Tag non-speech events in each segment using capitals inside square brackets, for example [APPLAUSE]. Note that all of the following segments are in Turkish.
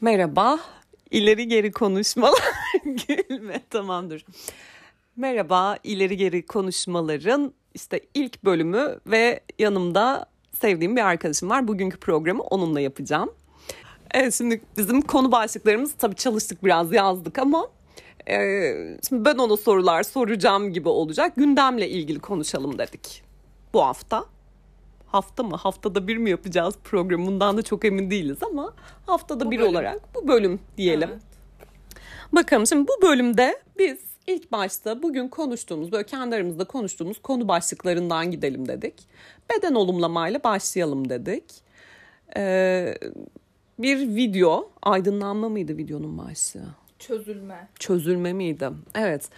Merhaba, ileri geri konuşmalar. [LAUGHS] Gülme, tamamdır. Merhaba, ileri geri konuşmaların işte ilk bölümü ve yanımda sevdiğim bir arkadaşım var. Bugünkü programı onunla yapacağım. Evet, şimdi bizim konu başlıklarımız tabii çalıştık biraz yazdık ama e, şimdi ben ona sorular soracağım gibi olacak. Gündemle ilgili konuşalım dedik bu hafta hafta mı haftada bir mi yapacağız programı bundan da çok emin değiliz ama haftada bu bir bölüm. olarak bu bölüm diyelim. Evet. Bakalım şimdi bu bölümde biz ilk başta bugün konuştuğumuz böyle kendi aramızda konuştuğumuz konu başlıklarından gidelim dedik. Beden olumlamayla başlayalım dedik. Ee, bir video aydınlanma mıydı videonun başlığı? Çözülme. Çözülme miydi? Evet.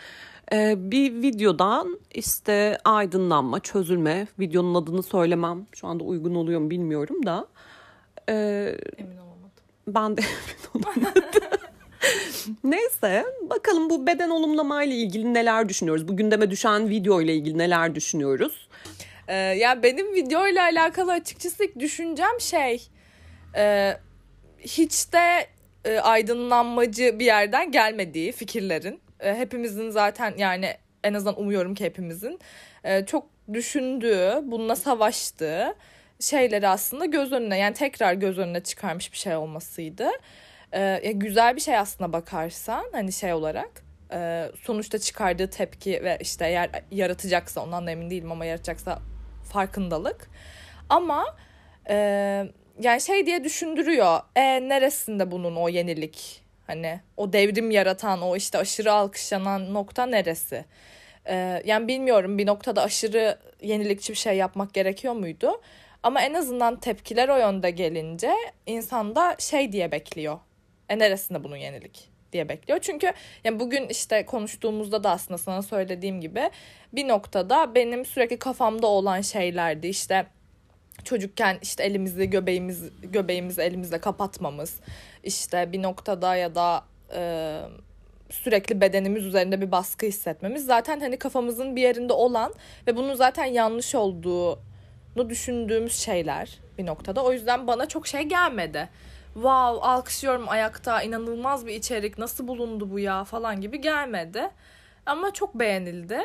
Ee, bir videodan işte aydınlanma, çözülme, videonun adını söylemem şu anda uygun oluyor mu bilmiyorum da. E, emin olamadım. Ben de [LAUGHS] emin olamadım. [LAUGHS] Neyse bakalım bu beden olumlama ile ilgili neler düşünüyoruz? Bu gündeme düşen video ile ilgili neler düşünüyoruz? Ee, yani benim video ile alakalı açıkçası düşüncem şey e, hiç de e, aydınlanmacı bir yerden gelmediği fikirlerin e, hepimizin zaten yani en azından umuyorum ki hepimizin e, çok düşündüğü, bununla savaştığı şeyleri aslında göz önüne yani tekrar göz önüne çıkarmış bir şey olmasıydı. E, güzel bir şey aslında bakarsan hani şey olarak e, sonuçta çıkardığı tepki ve işte eğer yaratacaksa ondan da emin değilim ama yaratacaksa farkındalık. Ama e, yani şey diye düşündürüyor. E neresinde bunun o yenilik? Hani o devrim yaratan, o işte aşırı alkışlanan nokta neresi? Ee, yani bilmiyorum bir noktada aşırı yenilikçi bir şey yapmak gerekiyor muydu? Ama en azından tepkiler o yönde gelince insan da şey diye bekliyor. E neresinde bunun yenilik diye bekliyor. Çünkü yani bugün işte konuştuğumuzda da aslında sana söylediğim gibi bir noktada benim sürekli kafamda olan şeylerdi. İşte çocukken işte elimizi göbeğimiz göbeğimizi elimizle kapatmamız işte bir noktada ya da e, sürekli bedenimiz üzerinde bir baskı hissetmemiz zaten hani kafamızın bir yerinde olan ve bunun zaten yanlış olduğunu düşündüğümüz şeyler bir noktada. O yüzden bana çok şey gelmedi. Wow alkışlıyorum ayakta inanılmaz bir içerik nasıl bulundu bu ya falan gibi gelmedi. Ama çok beğenildi.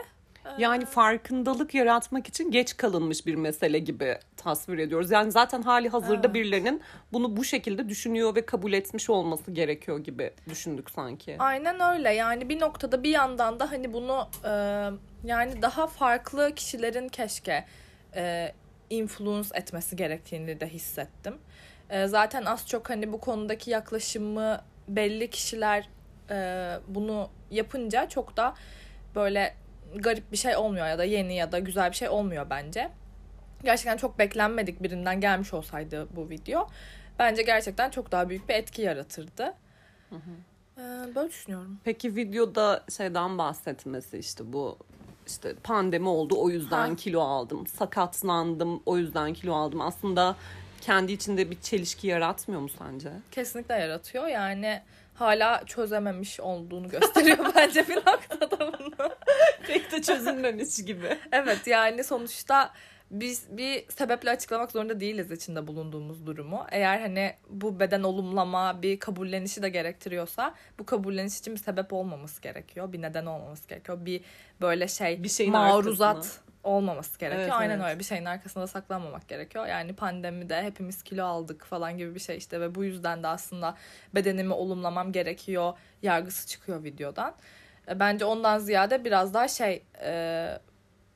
Yani farkındalık yaratmak için geç kalınmış bir mesele gibi tasvir ediyoruz. Yani zaten hali hazırda evet. birilerinin bunu bu şekilde düşünüyor ve kabul etmiş olması gerekiyor gibi düşündük sanki. Aynen öyle. Yani bir noktada bir yandan da hani bunu e, yani daha farklı kişilerin keşke e, influence etmesi gerektiğini de hissettim. E, zaten az çok hani bu konudaki yaklaşımı belli kişiler e, bunu yapınca çok da böyle garip bir şey olmuyor ya da yeni ya da güzel bir şey olmuyor bence. Gerçekten çok beklenmedik birinden gelmiş olsaydı bu video bence gerçekten çok daha büyük bir etki yaratırdı. Hı hı. Ee, böyle düşünüyorum. Peki videoda şeyden bahsetmesi işte bu işte pandemi oldu o yüzden ha. kilo aldım. Sakatlandım o yüzden kilo aldım. Aslında kendi içinde bir çelişki yaratmıyor mu sence? Kesinlikle yaratıyor. Yani hala çözememiş olduğunu gösteriyor [LAUGHS] bence bir noktada bunu. Pek de çözülmemiş gibi. evet yani sonuçta biz bir sebeple açıklamak zorunda değiliz içinde bulunduğumuz durumu. Eğer hani bu beden olumlama bir kabullenişi de gerektiriyorsa bu kabulleniş için bir sebep olmaması gerekiyor. Bir neden olmaması gerekiyor. Bir böyle şey bir maruzat. Olmaması gerekiyor. Evet, Aynen evet. öyle bir şeyin arkasında saklanmamak gerekiyor. Yani pandemide hepimiz kilo aldık falan gibi bir şey işte ve bu yüzden de aslında bedenimi olumlamam gerekiyor yargısı çıkıyor videodan. E, bence ondan ziyade biraz daha şey e,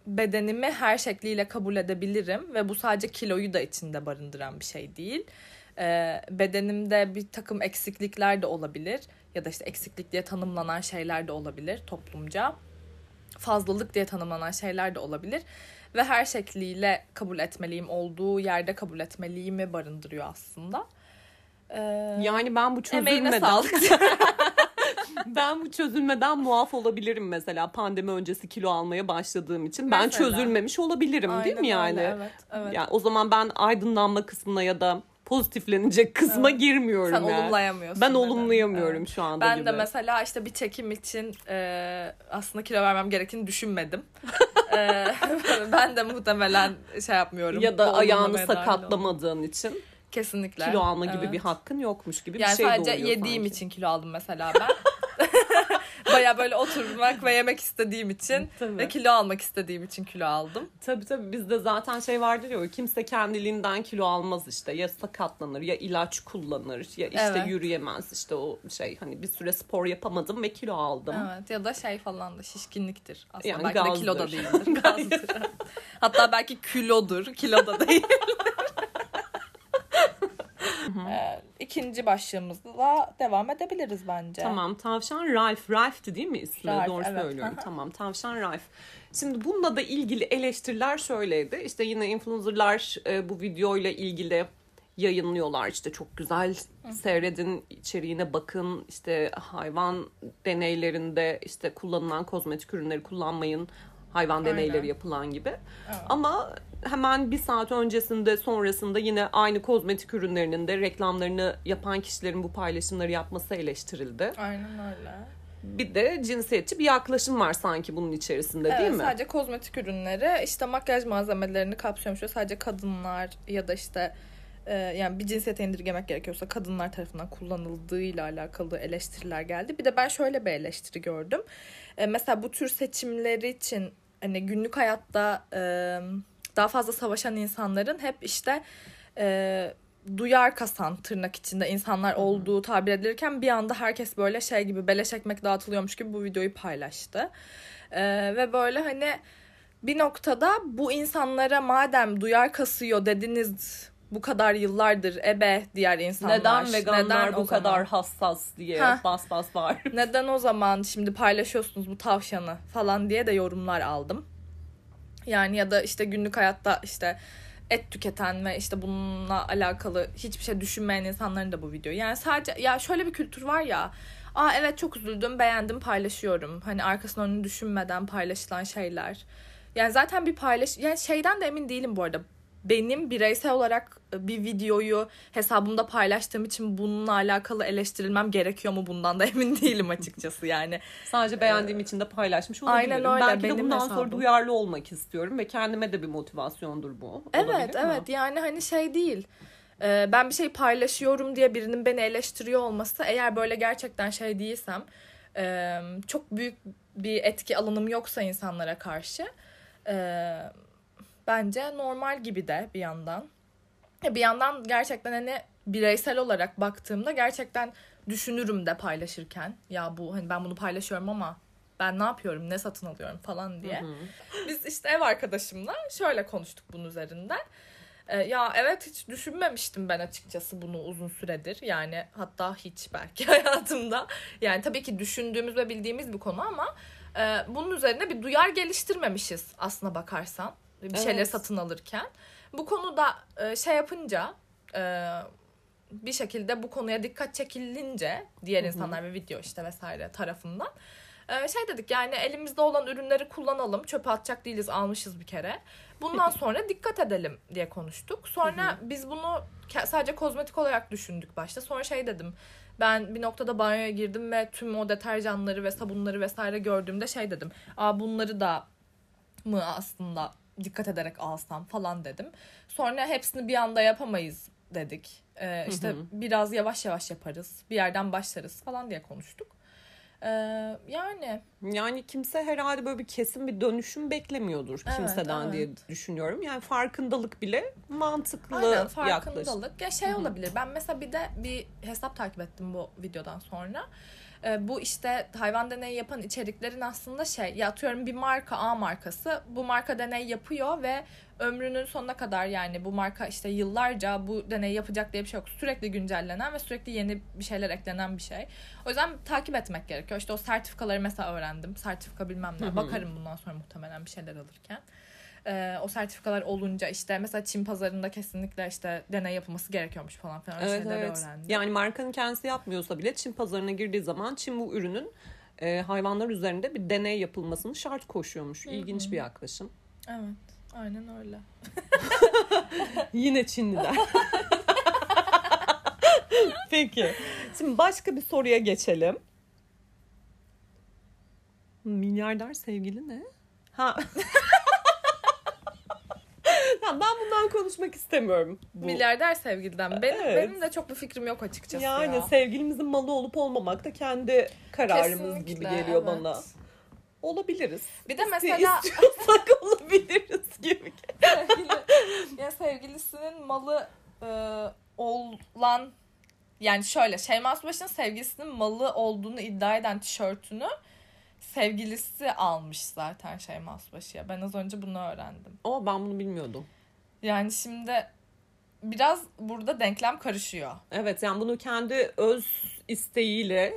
bedenimi her şekliyle kabul edebilirim ve bu sadece kiloyu da içinde barındıran bir şey değil. E, bedenimde bir takım eksiklikler de olabilir ya da işte eksiklik diye tanımlanan şeyler de olabilir toplumca. Fazlalık diye tanımlanan şeyler de olabilir ve her şekliyle kabul etmeliyim, olduğu yerde kabul etmeliyimi barındırıyor aslında. Ee, yani ben bu çözülmeden [LAUGHS] ben bu çözülmeden muaf olabilirim mesela pandemi öncesi kilo almaya başladığım için. Mesela. Ben çözülmemiş olabilirim Aynen değil mi yani? Öyle, evet, evet. Yani o zaman ben aydınlanma kısmına ya da pozitiflenecek kısma evet. girmiyorum Sen yani. olumlayamıyorsun. Ben olumlayamıyorum evet. şu anda Ben gibi. de mesela işte bir çekim için e, aslında kilo vermem gerektiğini düşünmedim. [LAUGHS] e, [LAUGHS] ben de muhtemelen şey yapmıyorum. Ya da ayağını sakatlamadığın için. Kesinlikle. Kilo alma gibi Evet. bir hakkın yokmuş gibi Yani bir şey sadece doğuyor yediğim sanki. için kilo aldım mesela ben. [LAUGHS] Baya böyle oturmak ve yemek istediğim için [LAUGHS] Tabii. ve kilo almak istediğim için kilo aldım. Tabii tabii bizde zaten şey vardır ya kimse kendiliğinden kilo almaz işte ya sakatlanır ya ilaç kullanır ya işte Evet. yürüyemez işte o şey hani bir süre spor yapamadım ve kilo aldım. Evet ya da şey falan da şişkinliktir. Aslında Yani belki de kilo da gazdır. [LAUGHS] değildir. Gazdır. Hatta belki kilodur. Kilo da değil. [LAUGHS] Ee, İkinci başlığımızla devam edebiliriz bence. Tamam tavşan Ralph. Ralph'ti değil mi ismi? Ralph, Doğru evet. söylüyorum. Tamam tavşan Ralph. Şimdi bununla da ilgili eleştiriler şöyleydi. İşte yine influencerlar e, bu videoyla ilgili yayınlıyorlar. İşte çok güzel seyredin, içeriğine bakın. İşte hayvan deneylerinde işte kullanılan kozmetik ürünleri kullanmayın. Hayvan deneyleri Aynen. yapılan gibi. Evet. Ama hemen bir saat öncesinde sonrasında yine aynı kozmetik ürünlerinin de reklamlarını yapan kişilerin bu paylaşımları yapması eleştirildi. Aynen öyle. Bir de cinsiyetçi bir yaklaşım var sanki bunun içerisinde değil evet, mi? sadece kozmetik ürünleri işte makyaj malzemelerini kapsıyormuş sadece kadınlar ya da işte e, yani bir cinsiyete indirgemek gerekiyorsa kadınlar tarafından kullanıldığıyla alakalı eleştiriler geldi. Bir de ben şöyle bir eleştiri gördüm. E, mesela bu tür seçimleri için hani günlük hayatta e, daha fazla savaşan insanların hep işte e, duyar kasan tırnak içinde insanlar olduğu tabir edilirken bir anda herkes böyle şey gibi beleş ekmek dağıtılıyormuş gibi bu videoyu paylaştı. Ee, ve böyle hani bir noktada bu insanlara madem duyar kasıyor dediniz bu kadar yıllardır ebe diğer insanlar. Neden veganlar neden bu kadar zaman- hassas diye Heh. bas bas var. [LAUGHS] neden o zaman şimdi paylaşıyorsunuz bu tavşanı falan diye de yorumlar aldım. Yani ya da işte günlük hayatta işte et tüketen ve işte bununla alakalı hiçbir şey düşünmeyen insanların da bu video. Yani sadece ya şöyle bir kültür var ya. Aa evet çok üzüldüm, beğendim, paylaşıyorum. Hani arkasını önünü düşünmeden paylaşılan şeyler. Yani zaten bir paylaş yani şeyden de emin değilim bu arada. Benim bireysel olarak bir videoyu hesabımda paylaştığım için bununla alakalı eleştirilmem gerekiyor mu bundan da [LAUGHS] emin değilim açıkçası yani. Sadece beğendiğim için de paylaşmış olabilirim. Aynen öyle, Belki de benim bundan sonra hesabım. duyarlı olmak istiyorum ve kendime de bir motivasyondur bu. Evet Olabilir mi? evet yani hani şey değil. Ee, ben bir şey paylaşıyorum diye birinin beni eleştiriyor olması eğer böyle gerçekten şey değilsem e, çok büyük bir etki alanım yoksa insanlara karşı e, bence normal gibi de bir yandan. Ya Bir yandan gerçekten hani bireysel olarak baktığımda gerçekten düşünürüm de paylaşırken ya bu hani ben bunu paylaşıyorum ama ben ne yapıyorum ne satın alıyorum falan diye. Biz işte ev arkadaşımla şöyle konuştuk bunun üzerinden. Ee, ya evet hiç düşünmemiştim ben açıkçası bunu uzun süredir. Yani hatta hiç belki [LAUGHS] hayatımda. Yani tabii ki düşündüğümüz ve bildiğimiz bir konu ama e, bunun üzerine bir duyar geliştirmemişiz aslına bakarsan. Bir şeyleri Evet. satın alırken. Bu konuda e, şey yapınca e, bir şekilde bu konuya dikkat çekilince diğer insanlar ve video işte vesaire tarafından e, şey dedik yani elimizde olan ürünleri kullanalım. Çöpe atacak değiliz almışız bir kere. Bundan sonra dikkat edelim diye konuştuk. Sonra biz bunu sadece kozmetik olarak düşündük başta. Sonra şey dedim. Ben bir noktada banyoya girdim ve tüm o deterjanları ve sabunları vesaire gördüğümde şey dedim. Aa bunları da mı aslında dikkat ederek alsam falan dedim. Sonra hepsini bir anda yapamayız dedik. Ee, işte biraz yavaş yavaş yaparız. Bir yerden başlarız falan diye konuştuk. Ee, yani Yani kimse herhalde böyle bir kesin bir dönüşüm beklemiyordur Evet, kimseden evet. diye düşünüyorum. Yani farkındalık bile mantıklı Aynen farkındalık. Ya şey olabilir. Ben mesela bir de bir hesap takip ettim bu videodan sonra. Ee, bu işte hayvan deneyi yapan içeriklerin aslında şey ya atıyorum bir marka A markası bu marka deney yapıyor ve ömrünün sonuna kadar yani bu marka işte yıllarca bu deneyi yapacak diye bir şey yok. Sürekli güncellenen ve sürekli yeni bir şeyler eklenen bir şey. O yüzden takip etmek gerekiyor. İşte o sertifikaları mesela öğrendim. Sertifika bilmem ne. Bakarım bundan sonra muhtemelen bir şeyler alırken. Ee, o sertifikalar olunca işte mesela Çin pazarında kesinlikle işte deney yapılması gerekiyormuş falan filan Evet şeyleri evet. öğrendim. Yani markanın kendisi yapmıyorsa bile Çin pazarına girdiği zaman Çin bu ürünün e, hayvanlar üzerinde bir deney yapılmasını şart koşuyormuş. İlginç bir yaklaşım. Evet aynen öyle. [LAUGHS] Yine Çinliler. [LAUGHS] Peki. Şimdi başka bir soruya geçelim. Milyarder sevgili ne? [LAUGHS] Ha. Ya ben bundan konuşmak istemiyorum. Bu. Milyarder sevgiliden. Benim, Evet. benim de çok bir fikrim yok açıkçası Yani ya. sevgilimizin malı olup olmamak da kendi kararımız Kesinlikle, gibi geliyor evet. bana. Olabiliriz. Bir de mesela istiyorsak [LAUGHS] olabiliriz gibi. sevgili, ya sevgilisinin malı e, olan yani şöyle Şeyma Subaşı'nın sevgilisinin malı olduğunu iddia eden tişörtünü sevgilisi almış zaten Şeyma Subaşı'ya. Ben az önce bunu öğrendim. Ama ben bunu bilmiyordum. Yani şimdi biraz burada denklem karışıyor. Evet yani bunu kendi öz isteğiyle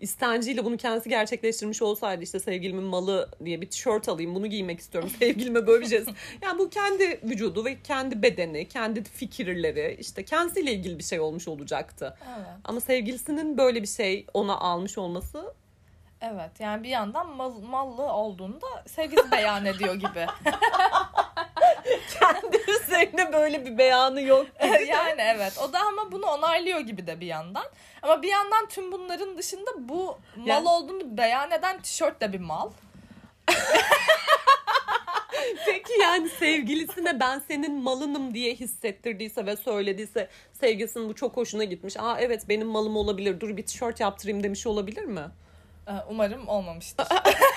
istenciyle bunu kendisi gerçekleştirmiş olsaydı işte sevgilimin malı diye bir tişört alayım bunu giymek istiyorum [LAUGHS] sevgilime böyle bir şey. Yani bu kendi vücudu ve kendi bedeni, kendi fikirleri işte kendisiyle ilgili bir şey olmuş olacaktı. Evet. Ama sevgilisinin böyle bir şey ona almış olması Evet yani bir yandan mal, mallı olduğunu da sevgilisi beyan ediyor gibi. [LAUGHS] [LAUGHS] kendi üzerine böyle bir beyanı yok. yani evet o da ama bunu onaylıyor gibi de bir yandan. Ama bir yandan tüm bunların dışında bu mal Yani- olduğunu beyan eden tişört de bir mal. [LAUGHS] Peki yani sevgilisine ben senin malınım diye hissettirdiyse ve söylediyse sevgilisinin bu çok hoşuna gitmiş. Aa evet benim malım olabilir dur bir tişört yaptırayım demiş olabilir mi? Ee, Umarım olmamıştır. [LAUGHS]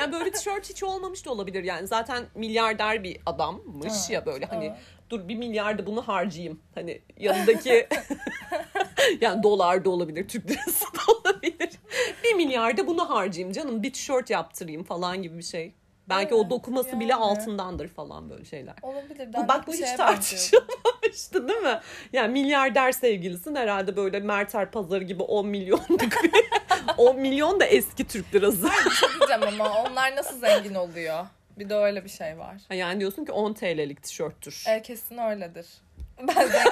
Yani böyle tişört hiç olmamış da olabilir yani zaten milyarder bir adammış Evet, ya böyle hani evet. dur bir milyarda bunu harcayayım. Hani yanındaki [LAUGHS] yani dolar da olabilir Türk lirası da olabilir. Bir milyarda bunu harcayayım canım bir tişört yaptırayım falan gibi bir şey. Belki o Evet, dokuması bile yani. altındandır falan böyle şeyler. Olabilir. Bu, bak bu hiç tartışılmamıştı değil mi? Yani milyarder sevgilisin herhalde böyle Merter Pazarı gibi 10 milyonluk [LAUGHS] bir [LAUGHS] 10 milyon da eski Türk lirası. Bir şey diyeceğim ama onlar nasıl zengin oluyor? Bir de öyle bir şey var. Ha, Yani diyorsun ki 10 TL'lik tişörttür. E, kesin öyledir. Ben zengin,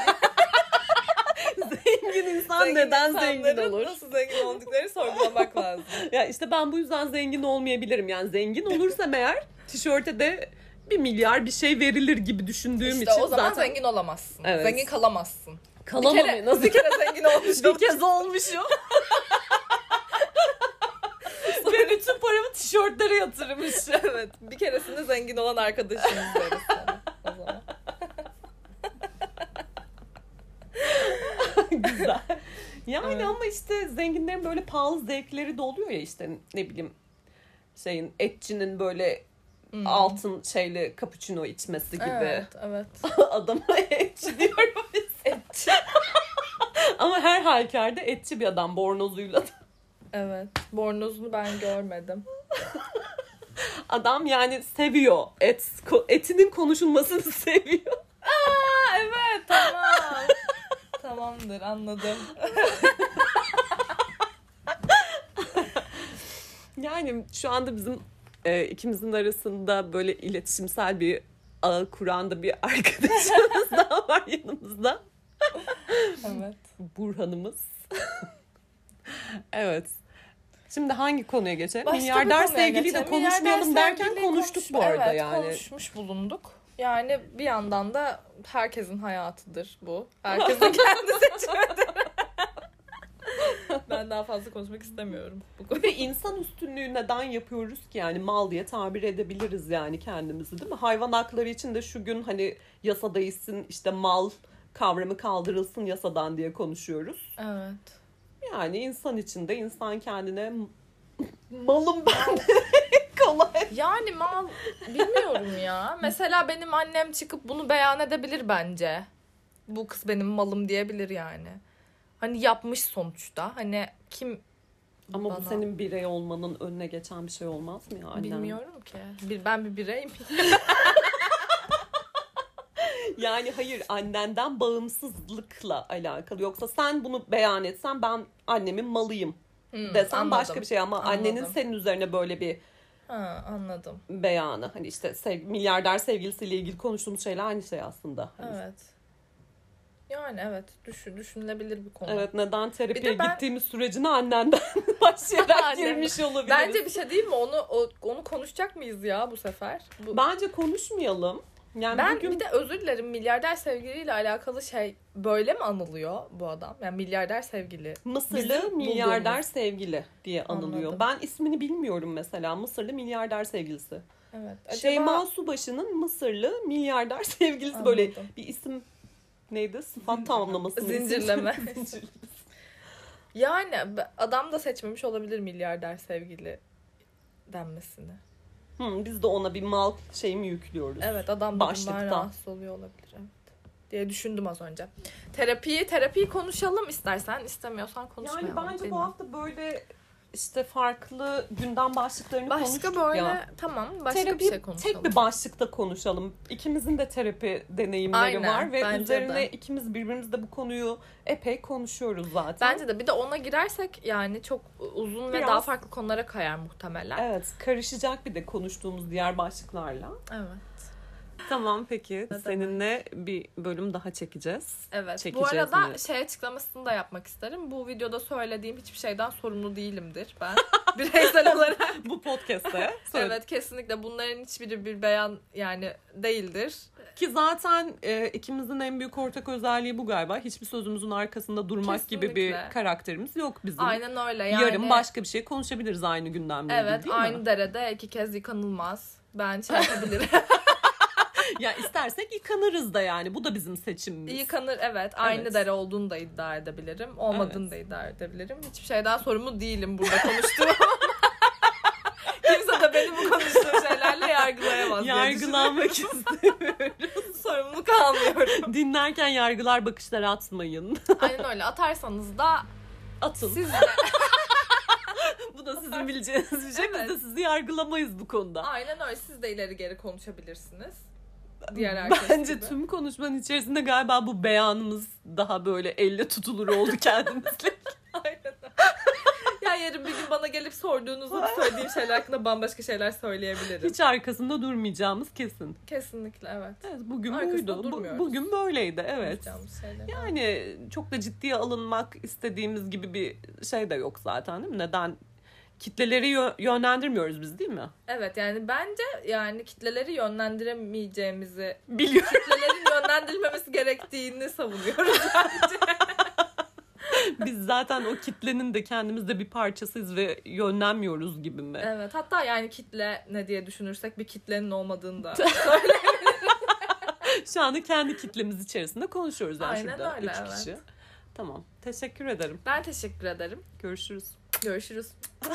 [LAUGHS] zengin insan neden zengin insanların olur? Nasıl zengin olduklarını sorgulamak lazım. Ya işte ben bu yüzden zengin olmayabilirim. Yani zengin olursam eğer tişörte de bir milyar bir şey verilir gibi düşündüğüm İşte için o zaman zaten zengin olamazsın. Evet. Zengin kalamazsın. kalamam. bir kere, Nasıl bir kere zengin [LAUGHS] olmuşum. bir kez olmuşum. Bütün paramı tişörtlere yatırmışım. [LAUGHS] evet. Bir keresinde zengin olan arkadaşımız deriz sana o zaman. [LAUGHS] Güzel. Yani Evet. ama işte zenginlerin böyle pahalı zevkleri de oluyor ya işte ne bileyim şeyin etçinin böyle Hmm. altın şeyli cappuccino içmesi gibi. Evet, evet. [LAUGHS] Adama etçi diyorum biz. Etçi. Ama her halükarda etçi bir adam bornozuyla. Evet. Bornozunu ben görmedim. [LAUGHS] Adam yani seviyor. Et etinin konuşulmasını [LAUGHS] seviyor. Aa, evet tamam. Tamamdır anladım. [LAUGHS] Yani şu anda bizim e, ikimizin arasında böyle iletişimsel bir ağ kuran da bir arkadaşımız daha var yanımızda. Evet. Burhan'ımız. Evet. Şimdi hangi konuya geçelim? Başka bir Milyarder sevgiliyi de konuşmayalım derken konuştuk konuş- bu arada evet, yani. konuşmuş bulunduk. Yani bir yandan da herkesin hayatıdır bu. Herkesin [LAUGHS] kendi seçimidir. ben daha fazla konuşmak istemiyorum. Bu konuda. de insan üstünlüğü neden yapıyoruz ki yani mal diye tabir edebiliriz yani kendimizi değil mi? Hayvan hakları için de şu gün hani yasa değişsin işte mal kavramı kaldırılsın yasadan diye konuşuyoruz. Evet. Yani insan içinde insan kendine malım ben de [LAUGHS] kolay. Yani mal bilmiyorum ya. Mesela benim annem çıkıp bunu beyan edebilir bence. Bu kız benim malım diyebilir yani. Hani yapmış sonuçta. Hani kim Ama Bana. bu senin birey olmanın önüne geçen bir şey olmaz mı ya annem? bilmiyorum ki. Bir, ben bir birey miyim? [LAUGHS] Yani hayır annenden bağımsızlıkla alakalı. Yoksa sen bunu beyan etsen ben annemin malıyım Hmm, desen anladım. başka bir şey ama annenin Anladım. senin üzerine böyle bir Ha, anladım. beyanı. Hani işte sev, milyarder sevgilisiyle ilgili konuştuğumuz şeyler aynı şey aslında. Hani Evet. Yani evet düşün, düşünülebilir bir konu. Evet neden terapiye ben- gittiğimiz sürecine annenden [LAUGHS] başlayarak [LAUGHS] girmiş olabiliriz. Bence bir şey değil mi? Onu o- onu konuşacak mıyız ya bu sefer? Bu, Bence konuşmayalım. Yani ben bugün bir de özür dilerim milyarder sevgiliyle alakalı şey böyle mi anılıyor bu adam? Yani milyarder sevgili. Mısırlı milyarder bulduğumuz. sevgili diye anılıyor. Anladım. Ben ismini bilmiyorum mesela. Mısırlı milyarder sevgilisi. Evet. Acaba... Şeyma Subaşı'nın Mısırlı milyarder [LAUGHS] sevgilisi böyle Anladım. bir isim neydi? Sıfat tamamlaması. Zincirleme. [LAUGHS] Zincirleme. Yani adam da seçmemiş olabilir milyarder sevgili denmesini. Hı, biz de ona bir mal şey mi yüklüyoruz? Evet adam da bundan rahatsız oluyor olabilir. Evet. Diye düşündüm az önce. Terapiyi terapiyi konuşalım istersen. istemiyorsan konuşmayalım. Yani bence bu hafta böyle işte farklı gündem başlıklarını Başka konuştuk böyle ya. tamam başka terapi bir şey konuşalım. tek bir başlıkta konuşalım. İkimizin de terapi deneyimleri Aynen, var ve üzerine de. ikimiz birbirimizle bu konuyu epey konuşuyoruz zaten. Bence de bir de ona girersek yani çok uzun ve Biraz- daha farklı konulara kayar muhtemelen. Evet, karışacak bir de konuştuğumuz diğer başlıklarla. Evet. Tamam peki. demek? Seninle bir bölüm daha çekeceğiz. Evet. Bu Çekeceğiz arada mi? şey açıklamasını da yapmak isterim. Bu videoda söylediğim hiçbir şeyden sorumlu değilimdir ben. [LAUGHS] Bireysel olarak. bu podcast'te. evet kesinlikle bunların hiçbiri bir beyan yani değildir. Ki zaten e, ikimizin en büyük ortak özelliği bu galiba. Hiçbir sözümüzün arkasında durmak gibi bir Kesinlikle. karakterimiz yok bizim. Aynen öyle yani. Yarın başka bir şey konuşabiliriz aynı gündemle ilgili Evet değil aynı mi? derede iki kez yıkanılmaz. Ben şey yapabilirim. [LAUGHS] ya istersek yıkanırız da yani. Bu da bizim seçimimiz. Yıkanır evet. Aynı Evet. dere olduğunu da iddia edebilirim. Olmadığını Evet. da iddia edebilirim. Hiçbir şeyden sorumlu değilim burada konuştuğum. [LAUGHS] Kimse de benim bu konuştuğum şeylerle yargılayamaz. Yargılanmak istemiyorum. [LAUGHS] düşünüyorum. sorumlu kalmıyorum. Dinlerken yargılar bakışları atmayın. [LAUGHS] Aynen öyle. Atarsanız da Atın. siz de Bu da sizin bileceğiniz bir şey. Biz de Evet. sizi yargılamayız bu konuda. aynen öyle. Siz de ileri geri konuşabilirsiniz. Diğer herkes Bence gibi. tüm konuşmanın içerisinde galiba bu beyanımız daha böyle elle tutulur oldu kendimizle. [LAUGHS] Aynen ya yarın bir gün bana gelip sorduğunuzda [LAUGHS] söylediğim şeyler hakkında bambaşka şeyler söyleyebilirim. Hiç arkasında durmayacağımız kesin. Kesinlikle evet. Evet bugün Arkasında buydu. Bu- bugün böyleydi evet. Şeyler. Yani çok da ciddiye alınmak istediğimiz gibi bir şey de yok zaten değil mi? Neden? Kitleleri yö- yönlendirmiyoruz biz değil mi? Evet yani bence yani kitleleri yönlendiremeyeceğimizi, Biliyorum. kitlelerin yönlendirilmemesi gerektiğini savunuyoruz bence. [LAUGHS] biz zaten o kitlenin de kendimizde bir parçasıyız ve yönlenmiyoruz gibi mi? evet hatta yani kitle ne diye düşünürsek bir kitlenin olmadığını da. [LAUGHS] Şu anda kendi kitlemiz içerisinde konuşuyoruz yani Aynen şurada. öyle, üç evet. kişi. Tamam. Teşekkür ederim. ben teşekkür ederim. Görüşürüz. Görüşürüz. [LAUGHS]